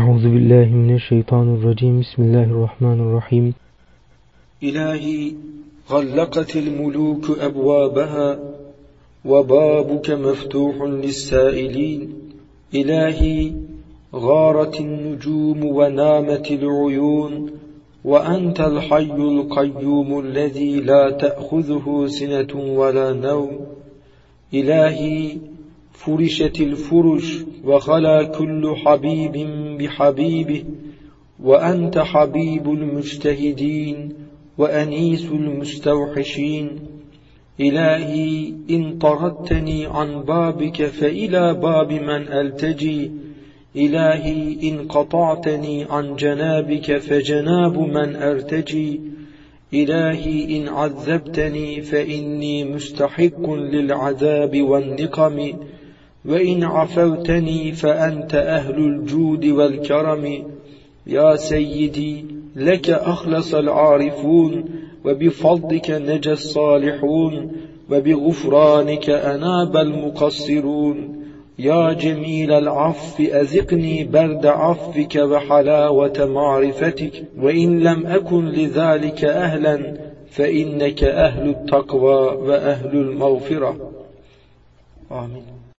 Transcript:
أعوذ بالله من الشيطان الرجيم. بسم الله الرحمن الرحيم. إلهي غلقت الملوك أبوابها وبابك مفتوح للسائلين. إلهي غارت النجوم ونامت العيون وأنت الحي القيوم الذي لا تأخذه سنة ولا نوم. إلهي فرشت الفرش وخلا كل حبيب بحبيبه وأنت حبيب المجتهدين وأنيس المستوحشين. إلهي إن طردتني عن بابك فإلى باب من ألتجي. إلهي إن قطعتني عن جنابك فجناب من أرتجي. إلهي إن عذبتني فإني مستحق للعذاب والنقم. وإن عفوتني فأنت أهل الجود والكرم يا سيدي لك أخلص العارفون وبفضلك نجى الصالحون وبغفرانك أناب المقصرون. يا جميل العفو أذقني برد عفوك وحلاوة معرفتك. وإن لم أكن لذلك أهلا فإنك أهل التقوى وأهل المغفرة. آمين.